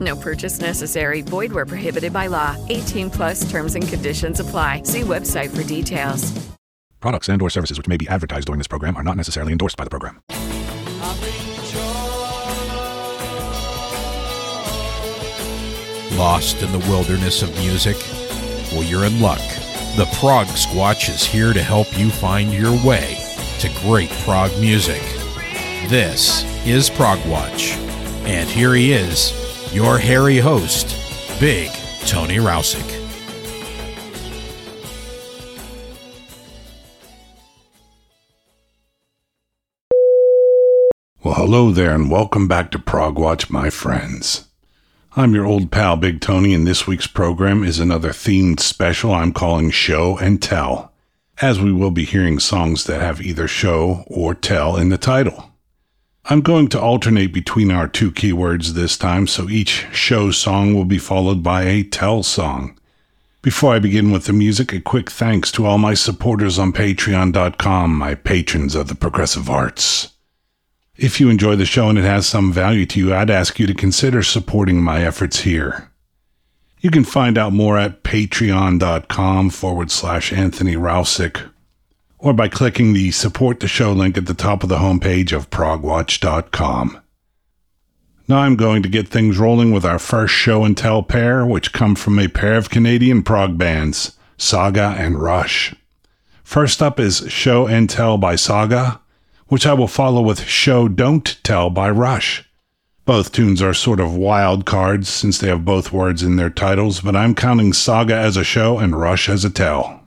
No purchase necessary. Void where prohibited by law. 18 plus terms and conditions apply. See website for details. Products and/or services which may be advertised during this program are not necessarily endorsed by the program. Lost in the wilderness of music? Well, you're in luck. The Prog Squatch is here to help you find your way to great prog music. This is Prog Watch. And here he is, your hairy host, Big Tony Rousick. Well, hello there, and welcome back to Prog Watch, my friends. I'm your old pal, Big Tony, and this week's program is another themed special I'm calling Show and Tell, as we will be hearing songs that have either show or tell in the title. I'm going to alternate between our two keywords this time, so each show song will be followed by a tell song. Before I begin with the music, a quick thanks to all my supporters on Patreon.com, my patrons of the progressive arts. If you enjoy the show and it has some value to you, I'd ask you to consider supporting my efforts here. You can find out more at patreon.com forward slash Anthony Rousick or by clicking the support the show link at the top of the homepage of progwatch.com. Now I'm going to get things rolling with our first show and tell pair, which come from a pair of Canadian prog bands, Saga and Rush. First up is Show and Tell by Saga, which I will follow with Show Don't Tell by Rush. Both tunes are sort of wild cards since they have both words in their titles, but I'm counting Saga as a show and Rush as a tell.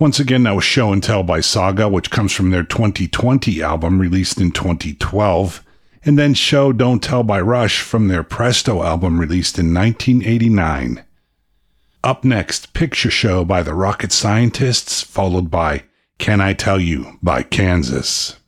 Once again, that was Show and Tell by Saga, which comes from their 2020 album released in 2012. And then Show Don't Tell by Rush from their Presto album released in 1989. Up next, Picture Show by the Rocket Scientists, followed by Can I Tell You by Kansas.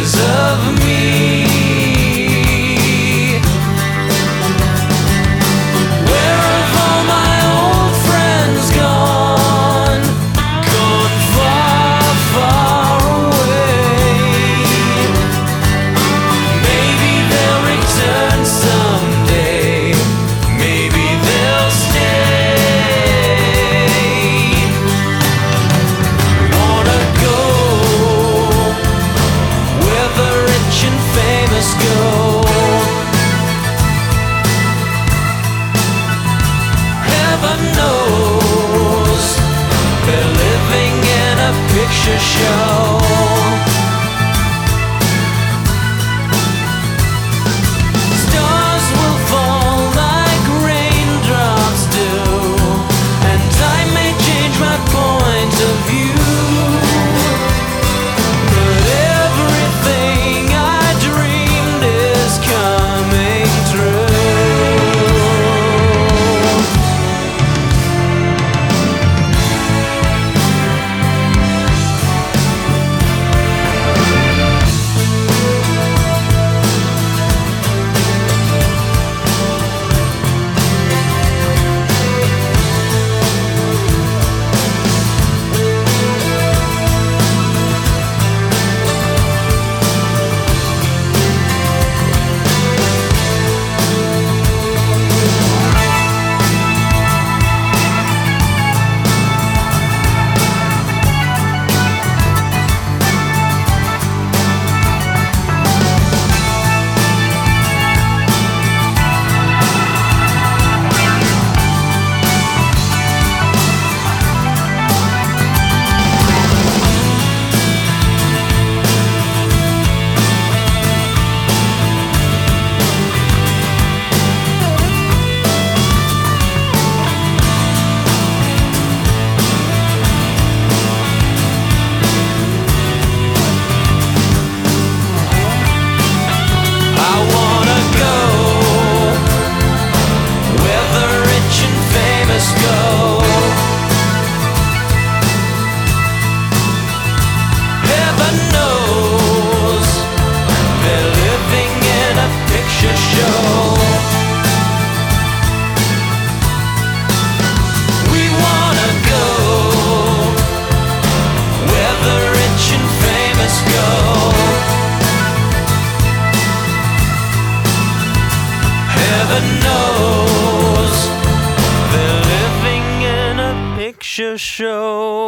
pieces of me.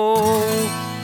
Show.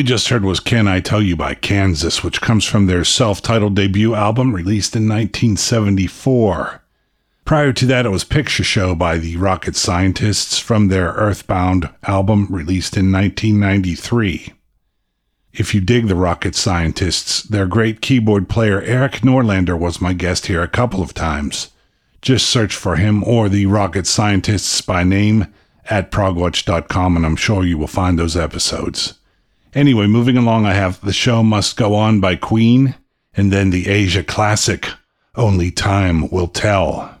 We just heard was Can I Tell You by Kansas, which comes from their self titled debut album released in 1974. Prior to that, it was Picture Show by the Rocket Scientists from their Earthbound album released in 1993. If you dig the Rocket Scientists, their great keyboard player Erik Norlander was my guest here a couple of times. Just search for him or the Rocket Scientists by name at progwatch.com and I'm sure you will find those episodes. Anyway, moving along, I have The Show Must Go On by Queen, and then the Asia classic, Only Time Will Tell.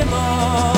Anymore?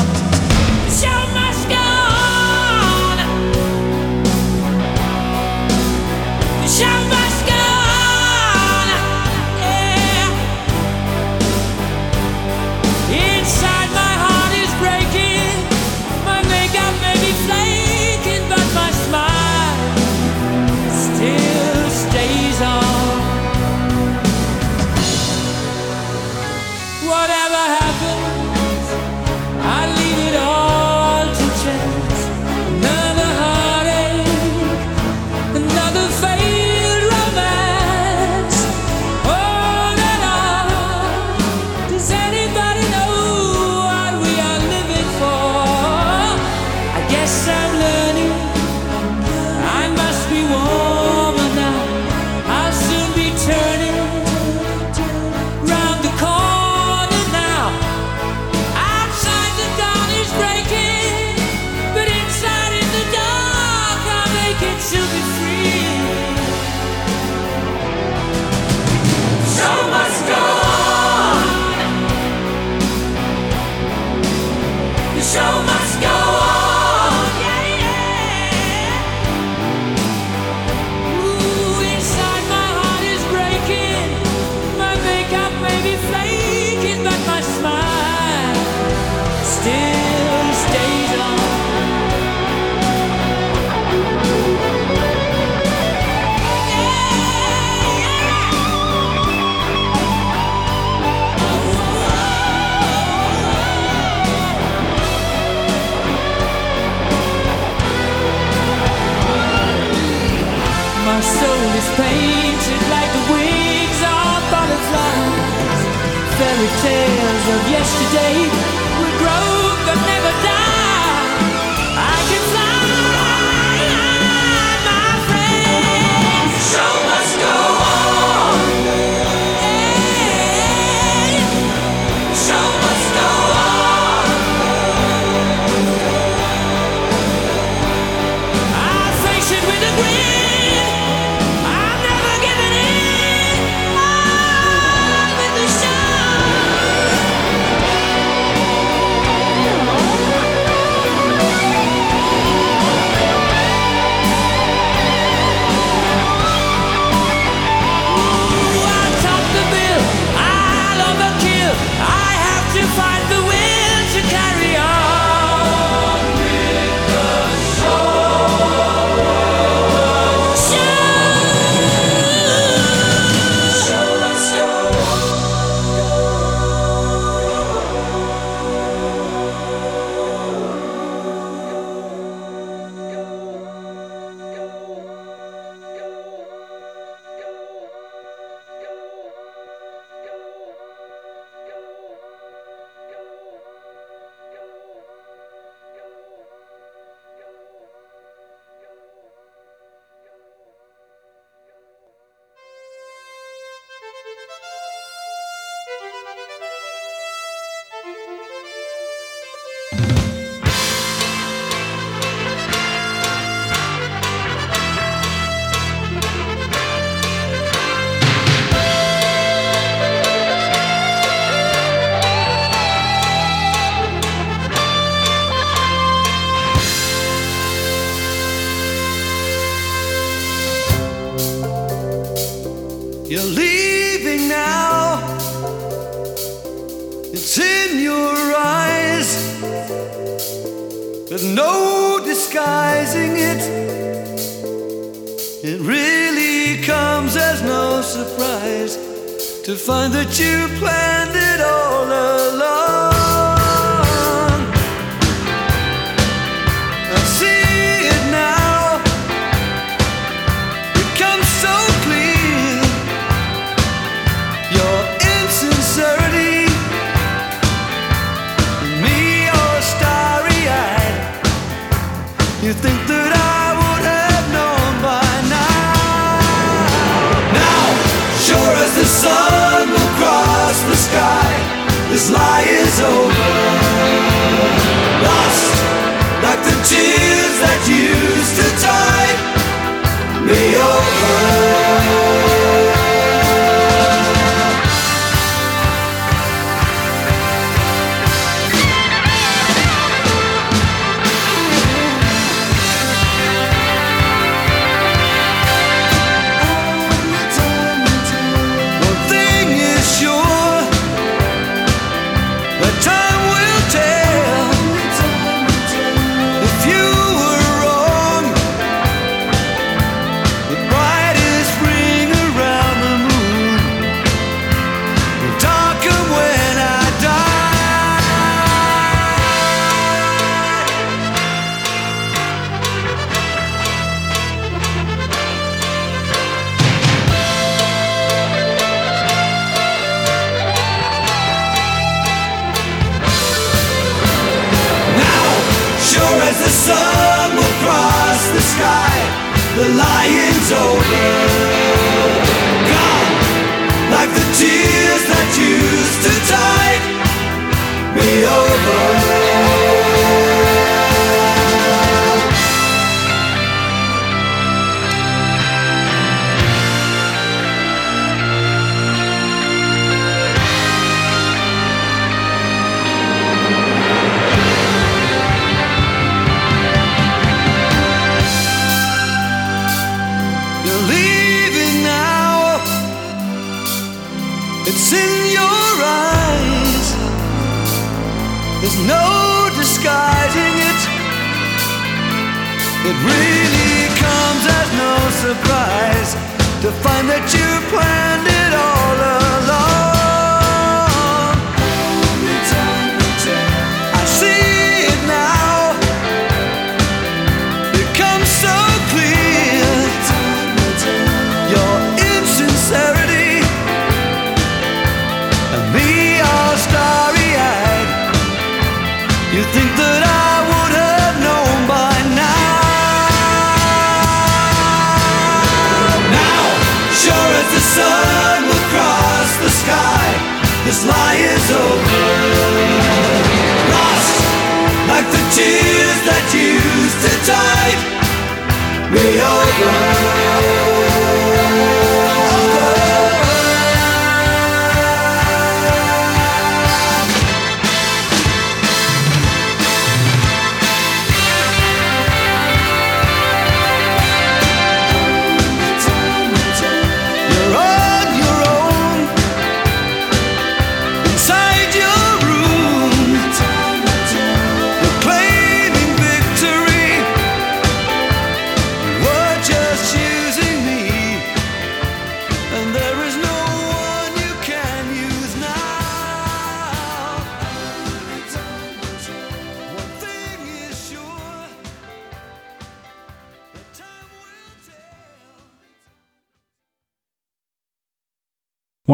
That you planned There's no disguising it. It really comes as no surprise to find that you planned it all along. To tide me over.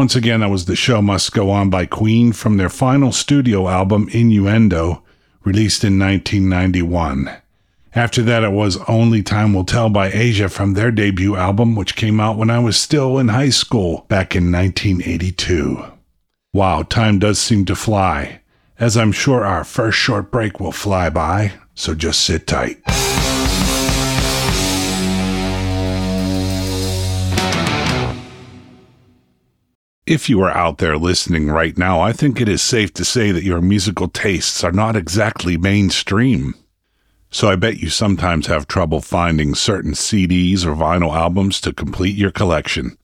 Once again, that was The Show Must Go On by Queen from their final studio album, Innuendo, released in 1991. After that, it was Only Time Will Tell by Asia from their debut album, which came out when I was still in high school back in 1982. Wow, time does seem to fly, as I'm sure our first short break will fly by, so just sit tight. If you are out there listening right now, I think it is safe to say that your musical tastes are not exactly mainstream. So I bet you sometimes have trouble finding certain CDs or vinyl albums to complete your collection.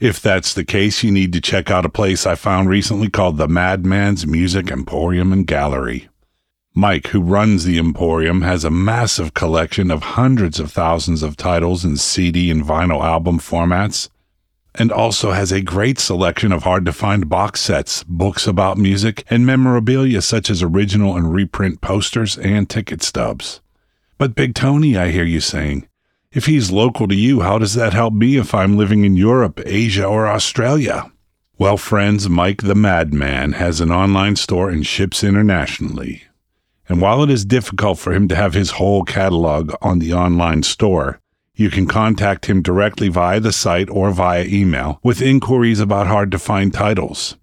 If that's the case, you need to check out a place I found recently called the Madman's Music Emporium and Gallery. Mike, who runs the Emporium, has a massive collection of hundreds of thousands of titles in CD and vinyl album formats and also has a great selection of hard to find box sets, books about music, and memorabilia such as original and reprint posters and ticket stubs. But Big Tony, I hear you saying, if he's local to you, how does that help me if I'm living in Europe, Asia, or Australia? Well, friends, Mike the Madman has an online store and ships internationally. And while it is difficult for him to have his whole catalog on the online store, you can contact him directly via the site or via email with inquiries about hard to find titles.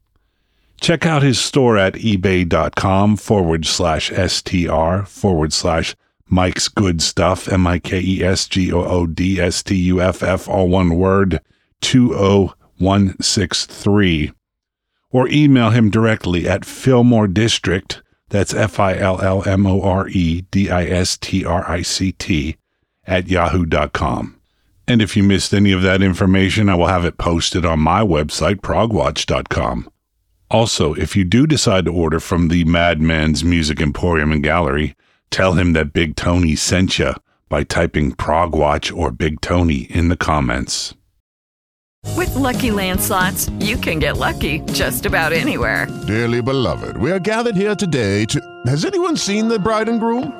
Check out his store at ebay.com forward slash STR forward slash Mike's Good Stuff, M I K E S G O O D S T U F F, all one word, 20163. Or email him directly at Fillmore District, that's F I L L M O R E D I S T R I C T, at yahoo.com. And if you missed any of that information, I will have it posted on my website, progwatch.com. Also, if you do decide to order from the Madman's Music Emporium and Gallery, tell him that Big Tony sent you by typing Progwatch or Big Tony in the comments. With Lucky Land slots, you can get lucky just about anywhere. Dearly beloved, we are gathered here today to. Has anyone seen the bride and groom?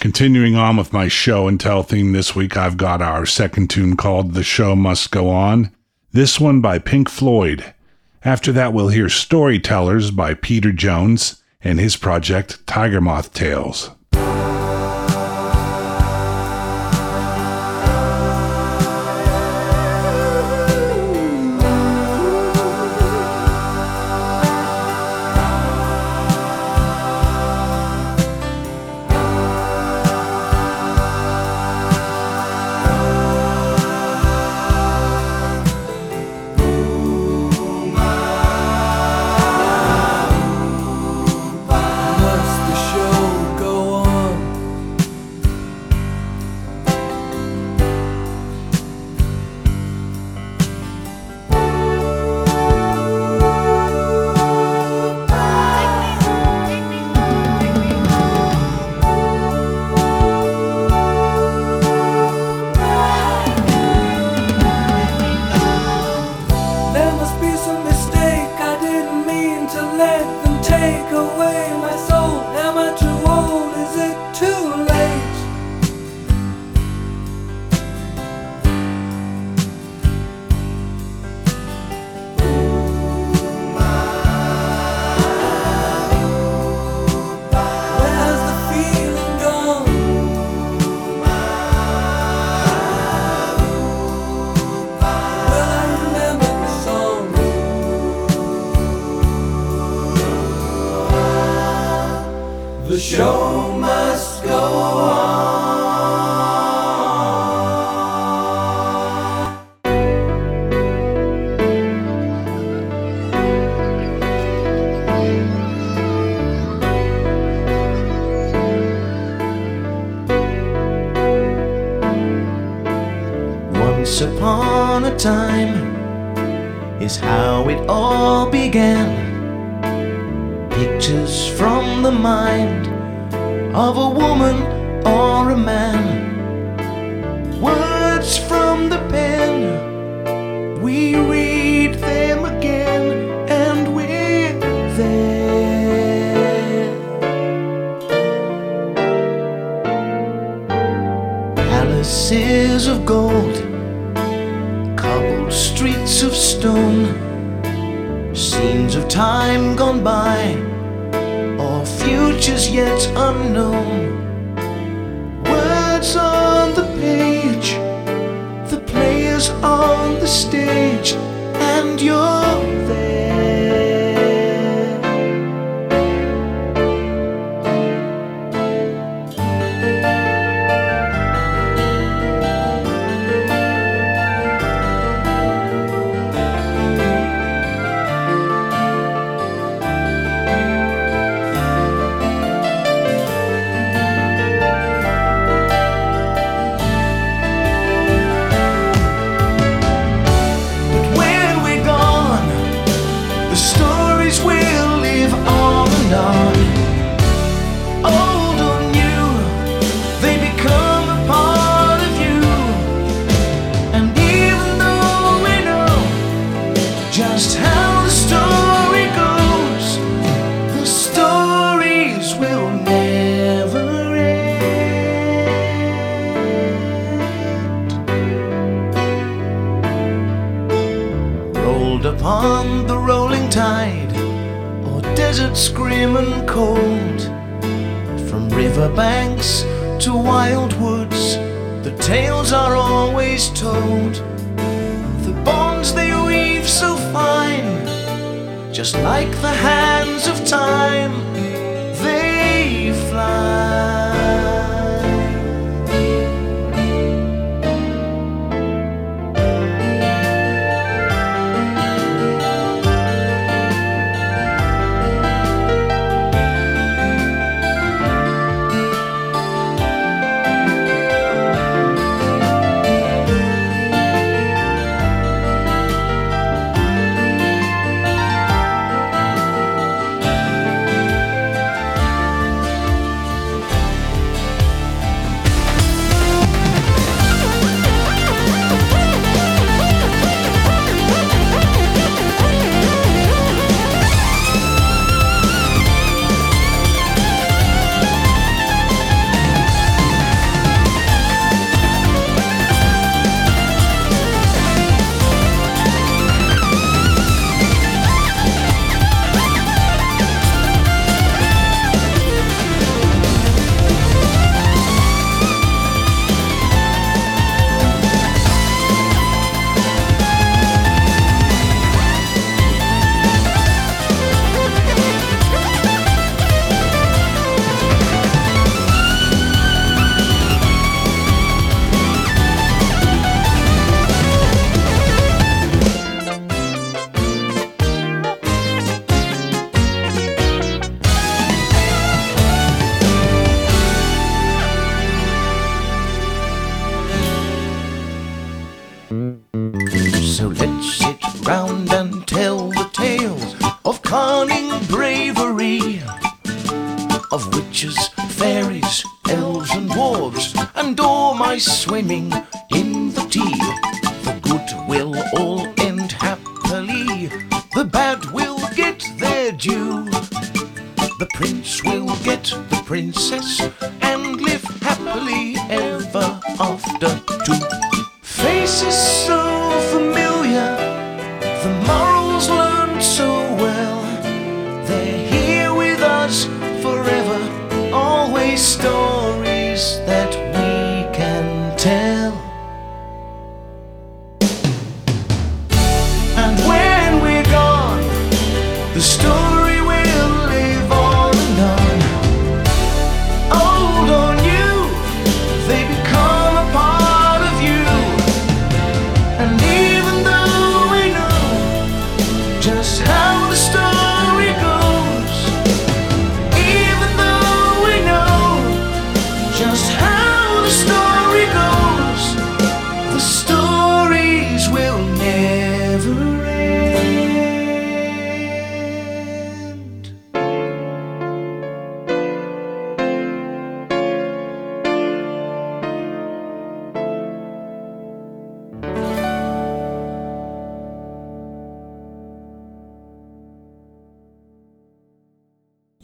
Continuing on with my show and tell theme this week, I've got our second tune called The Show Must Go On. This one by Pink Floyd. After that, we'll hear Storytellers by Peter Jones and his project Tiger Moth Tales. happily ever after too. Faces so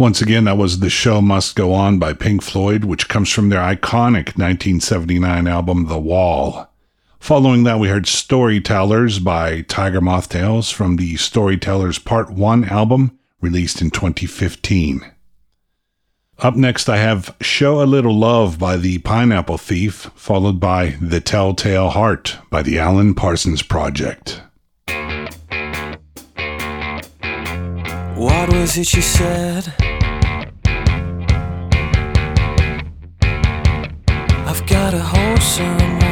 Once again, that was The Show Must Go On by Pink Floyd, which comes from their iconic 1979 album, The Wall. Following that, we heard Storytellers by Tiger Moth Tales from the Storytellers Part 1 album, released in 2015. Up next, I have Show a Little Love by The Pineapple Thief, followed by The Telltale Heart by the Alan Parsons Project. What was it you said? I've gotta hold someone,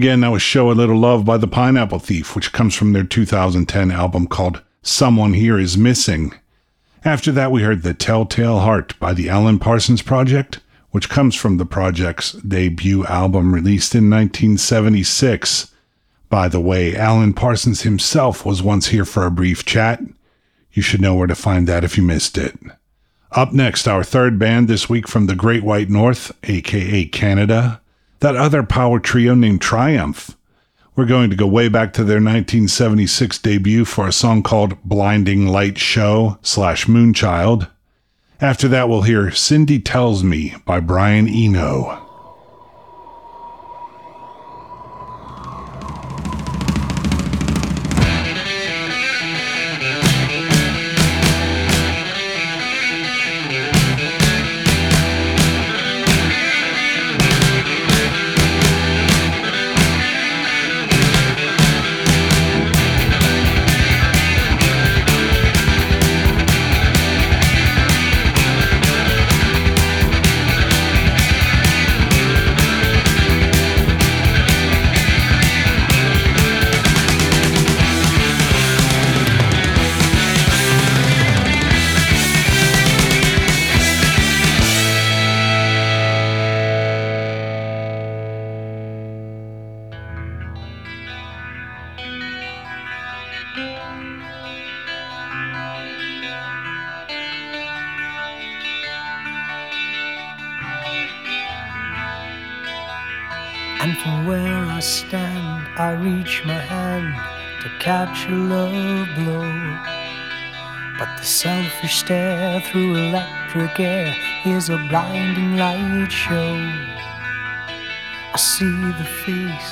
Again, that was Show a Little Love by the Pineapple Thief, which comes from their 2010 album called Someone Here Is Missing. After that, we heard The Telltale Heart by the Alan Parsons Project, which comes from the project's debut album released in 1976. By the way, Alan Parsons himself was once here for a brief chat. You should know where to find that if you missed it. Up next, our third band this week from the Great White North, aka Canada, that other power trio named Triumph. We're going to go way back to their 1976 debut for a song called Blinding Light Show slash Moonchild. After that, we'll hear Cindy Tells Me by Brian Eno. From where I stand, I reach my hand to catch a love blow. But the selfish stare through electric air is a blinding light show. I see the face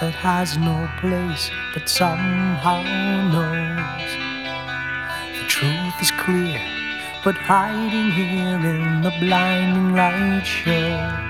that has no place but somehow knows. The truth is clear, but hiding here in the blinding light show.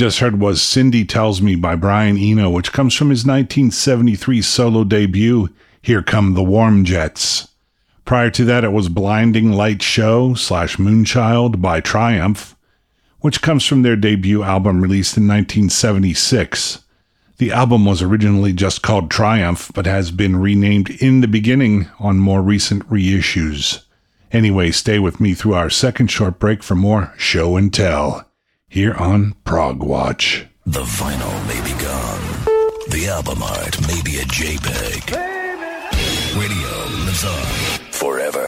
just heard was Cindy Tells Me by Brian Eno, which comes from his 1973 solo debut, Here Come the Warm Jets. Prior to that, it was Blinding Light Show slash Moonchild by Triumph, which comes from their debut album released in 1976. The album was originally just called Triumph, but has been renamed In the Beginning on more recent reissues. Anyway, stay with me through our second short break for more show and tell here on Prog Watch. The vinyl may be gone, the album art may be a JPEG. Baby. Radio lives on forever.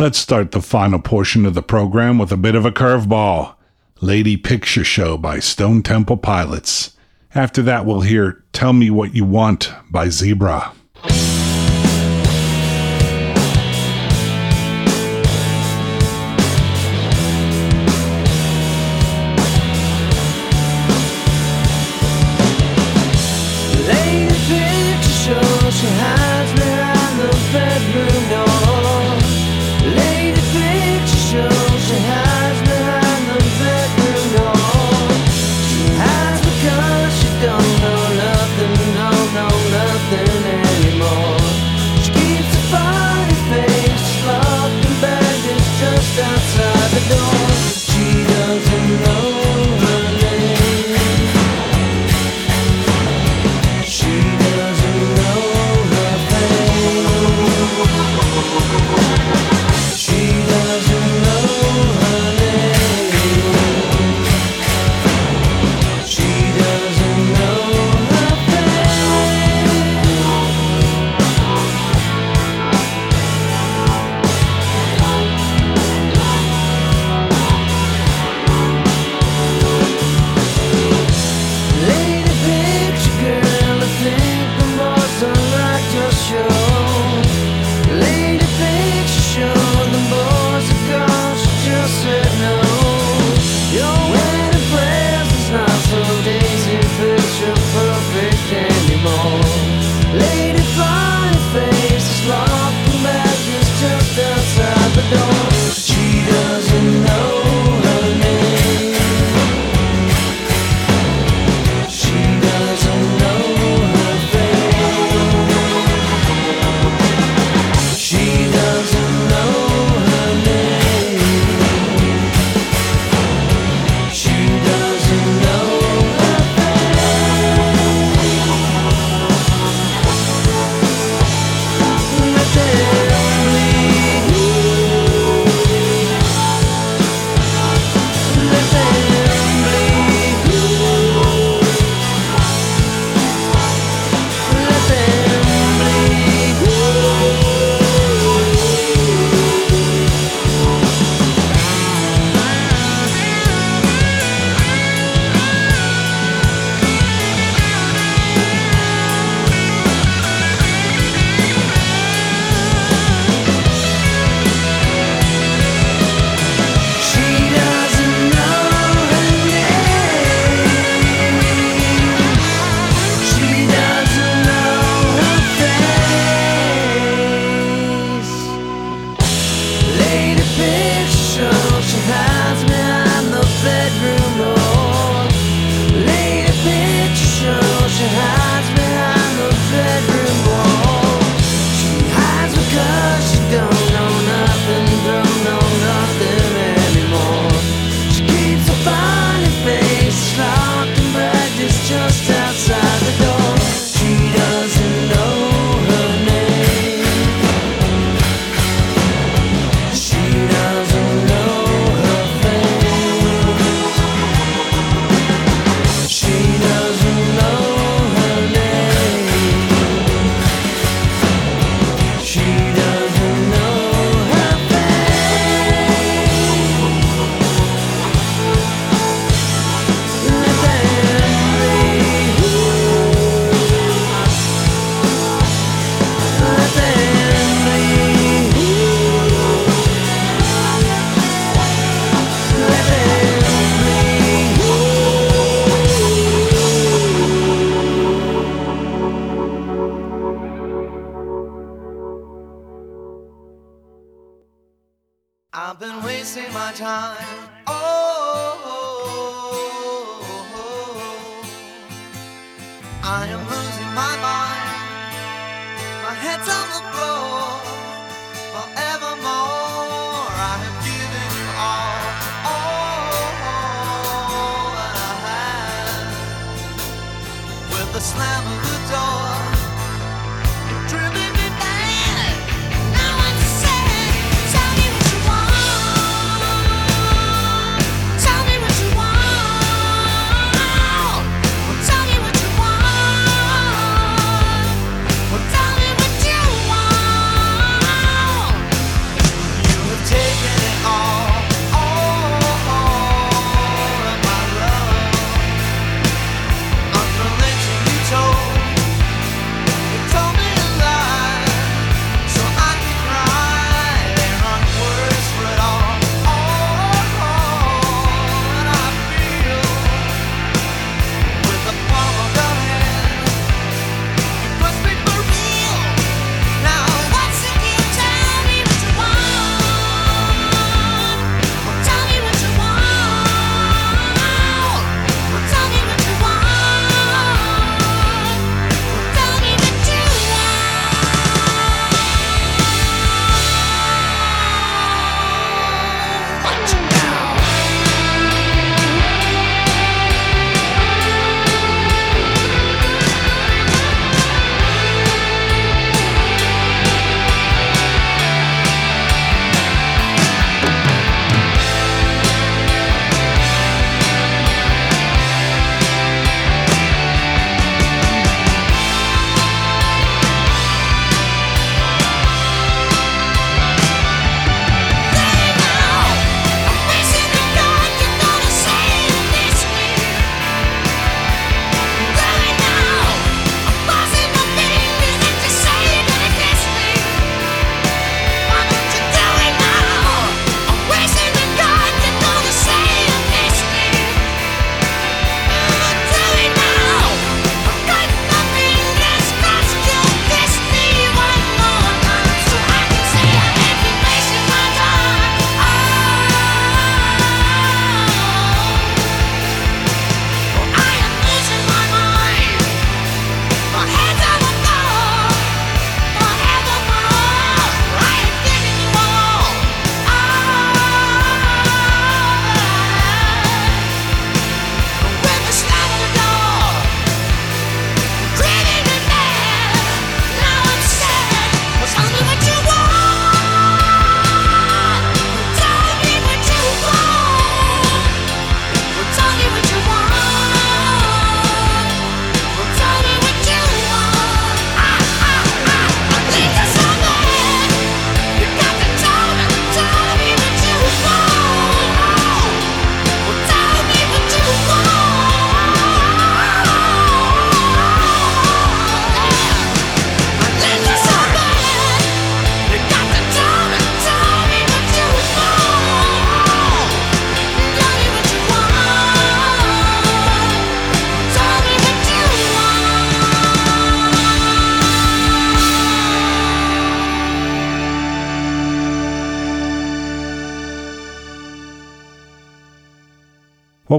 Let's start the final portion of the program with a bit of a curveball Lady Picture Show by Stone Temple Pilots. After that, we'll hear Tell Me What You Want by Zebra.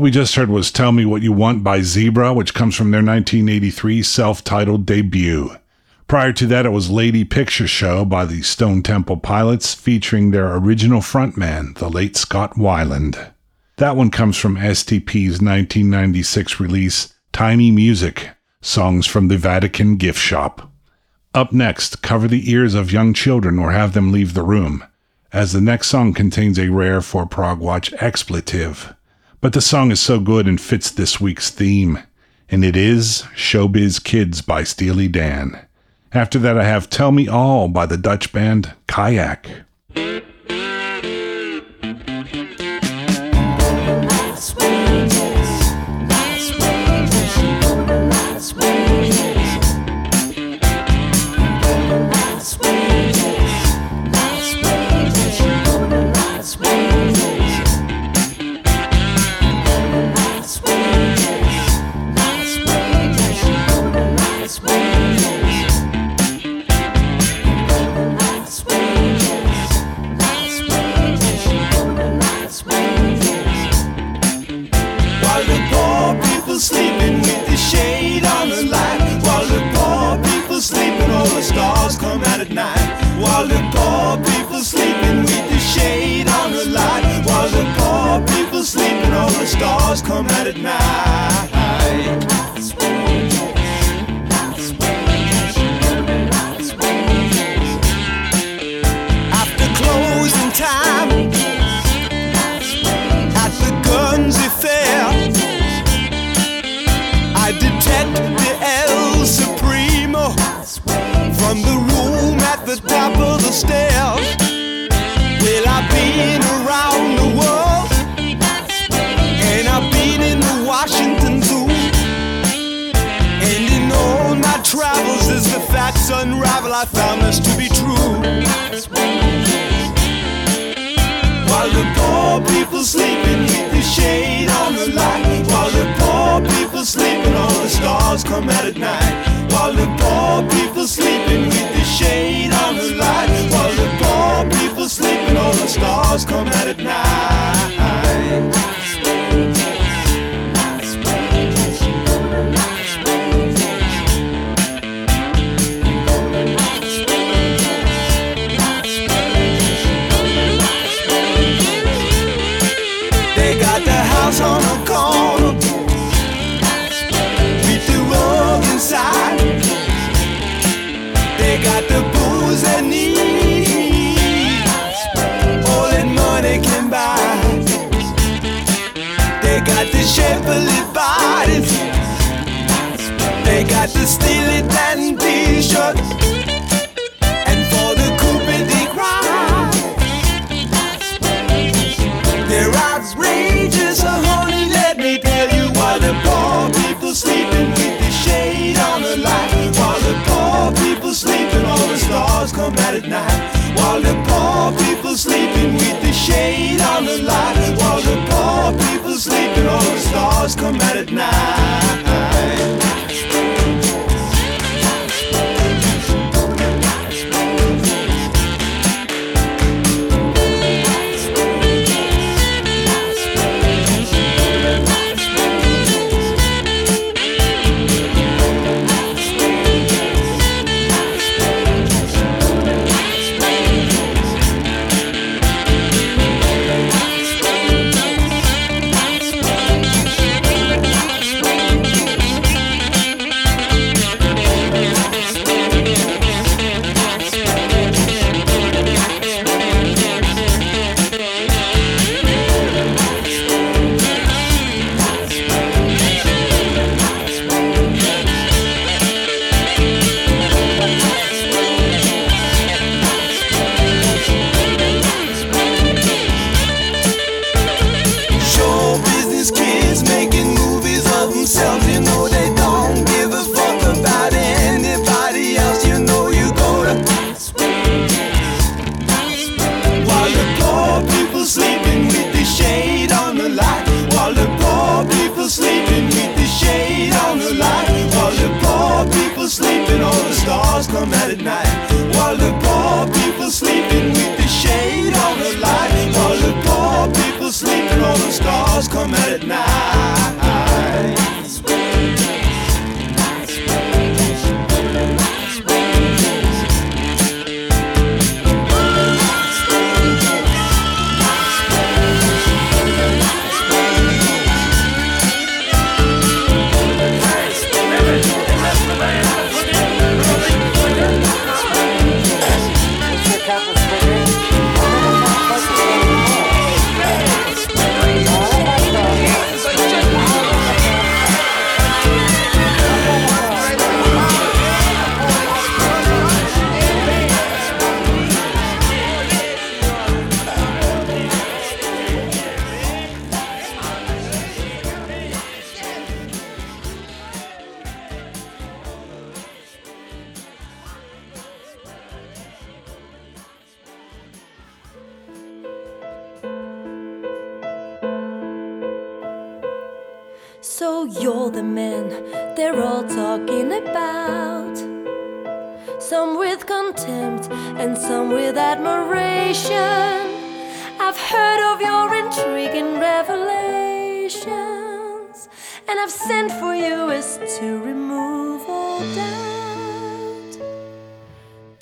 We just heard was Tell Me What You Want by Zebra, which comes from their 1983 self titled debut. Prior to that, it was Lady Picture Show by the Stone Temple Pilots, featuring their original frontman, the late Scott Weiland. That one comes from STP's 1996 release, Tiny Music Songs from the Vatican Gift Shop. Up next, cover the ears of young children or have them leave the room, as the next song contains a rare for Prog Watch expletive. But the song is so good and fits this week's theme, and it is Showbiz Kids by Steely Dan. After that, I have Tell Me All by the Dutch band Kayak. Sleeping, all the stars come out at night. After closing time the Fair, I detect the El Supremo from the room at the top of the stairs. Well, I've been around travels, as the facts unravel, I found this to be true. While the poor people sleeping with the shade on the light. While the poor people sleeping, all the stars come out at night. While the poor people sleeping with the shade on the light. While the poor people sleeping, all the stars come out at night. Come out at night While the poor people sleeping with the shade on the light While the poor people sleeping, all the stars come out at night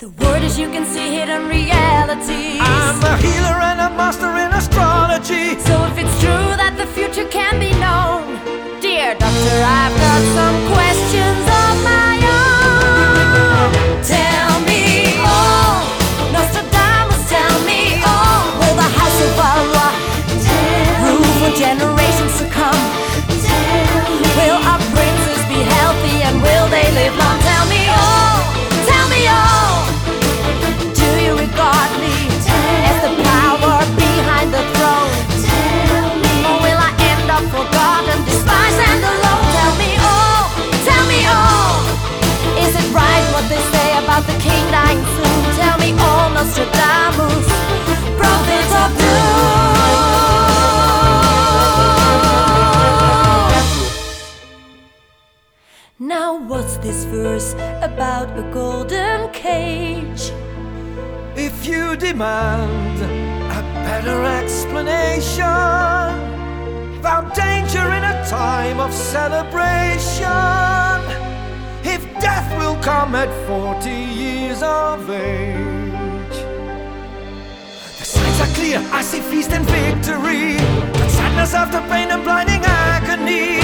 The word is you can see hidden realities. I'm a healer and a master in astrology. So if it's true that the future can be known, dear doctor, I've got some questions verse about a golden cage? If you demand a better explanation about danger in a time of celebration, if death will come at 40 years of age. The signs are clear, I see feast and victory, but sadness after pain and blinding agony.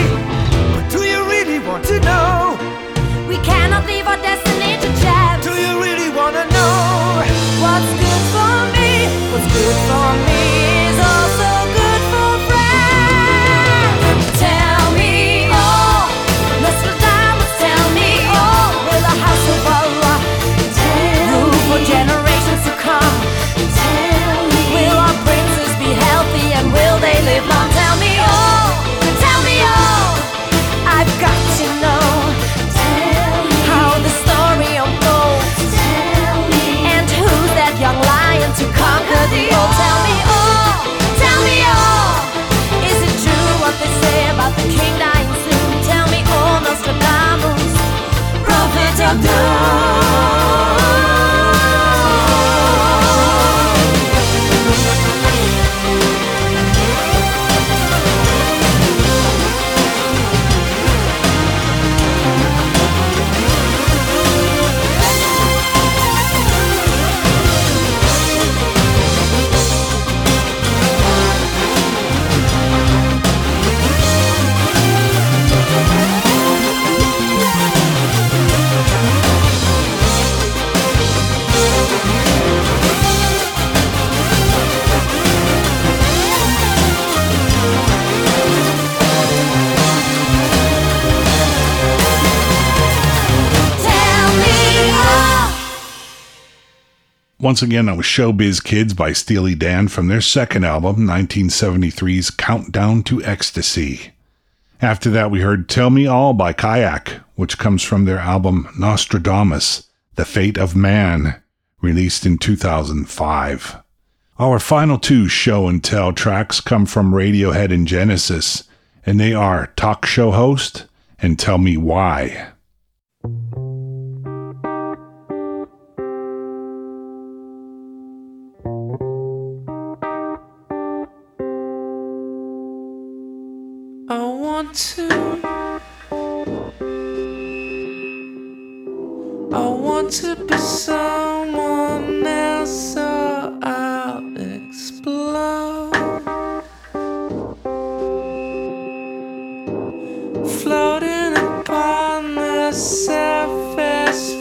But do you really want to know? We cannot leave our destiny to chance. Do you really want to know? What's good for me? What's good for me Once again, that was Showbiz Kids by Steely Dan from their second album, 1973's Countdown to Ecstasy. After that, we heard Tell Me All by Kayak, which comes from their album Nostradamus, The Fate of Man, released in 2005. Our final two show and tell tracks come from Radiohead and Genesis, and they are Talk Show Host and Tell Me Why. Floating upon the surface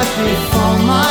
before my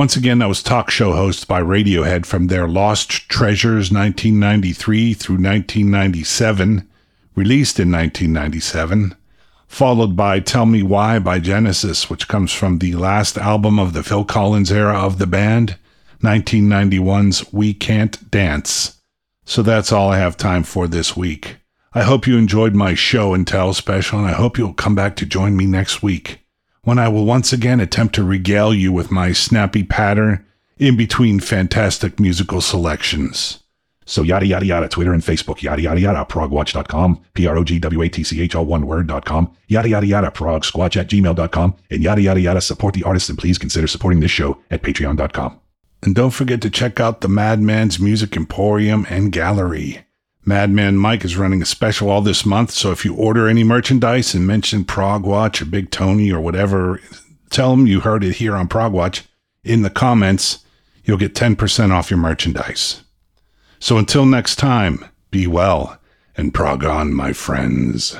Once again, that was talk show host by Radiohead from their Lost Treasures 1993 through 1997, released in 1997, followed by Tell Me Why by Genesis, which comes from the last album of the Phil Collins era of the band, 1991's We Can't Dance. So that's all I have time for this week. I hope you enjoyed my show and tell special, and I hope you'll come back to join me next week when I will once again attempt to regale you with my snappy patter in between fantastic musical selections. So yada yada yada, Twitter and Facebook, yada yada yada, progwatch.com, P-R-O-G-W-A-T-C-H, all one word.com, yada yada yada, progsquatch at gmail.com, and yada yada yada, support the artists and please consider supporting this show at patreon.com. And don't forget to check out the Madman's Music Emporium and Gallery. Madman Mike is running a special all this month, so if you order any merchandise and mention Prog Watch or Big Tony or whatever, tell them you heard it here on Prog Watch in the comments. You'll get 10% off your merchandise. So until next time, be well and prog on, my friends.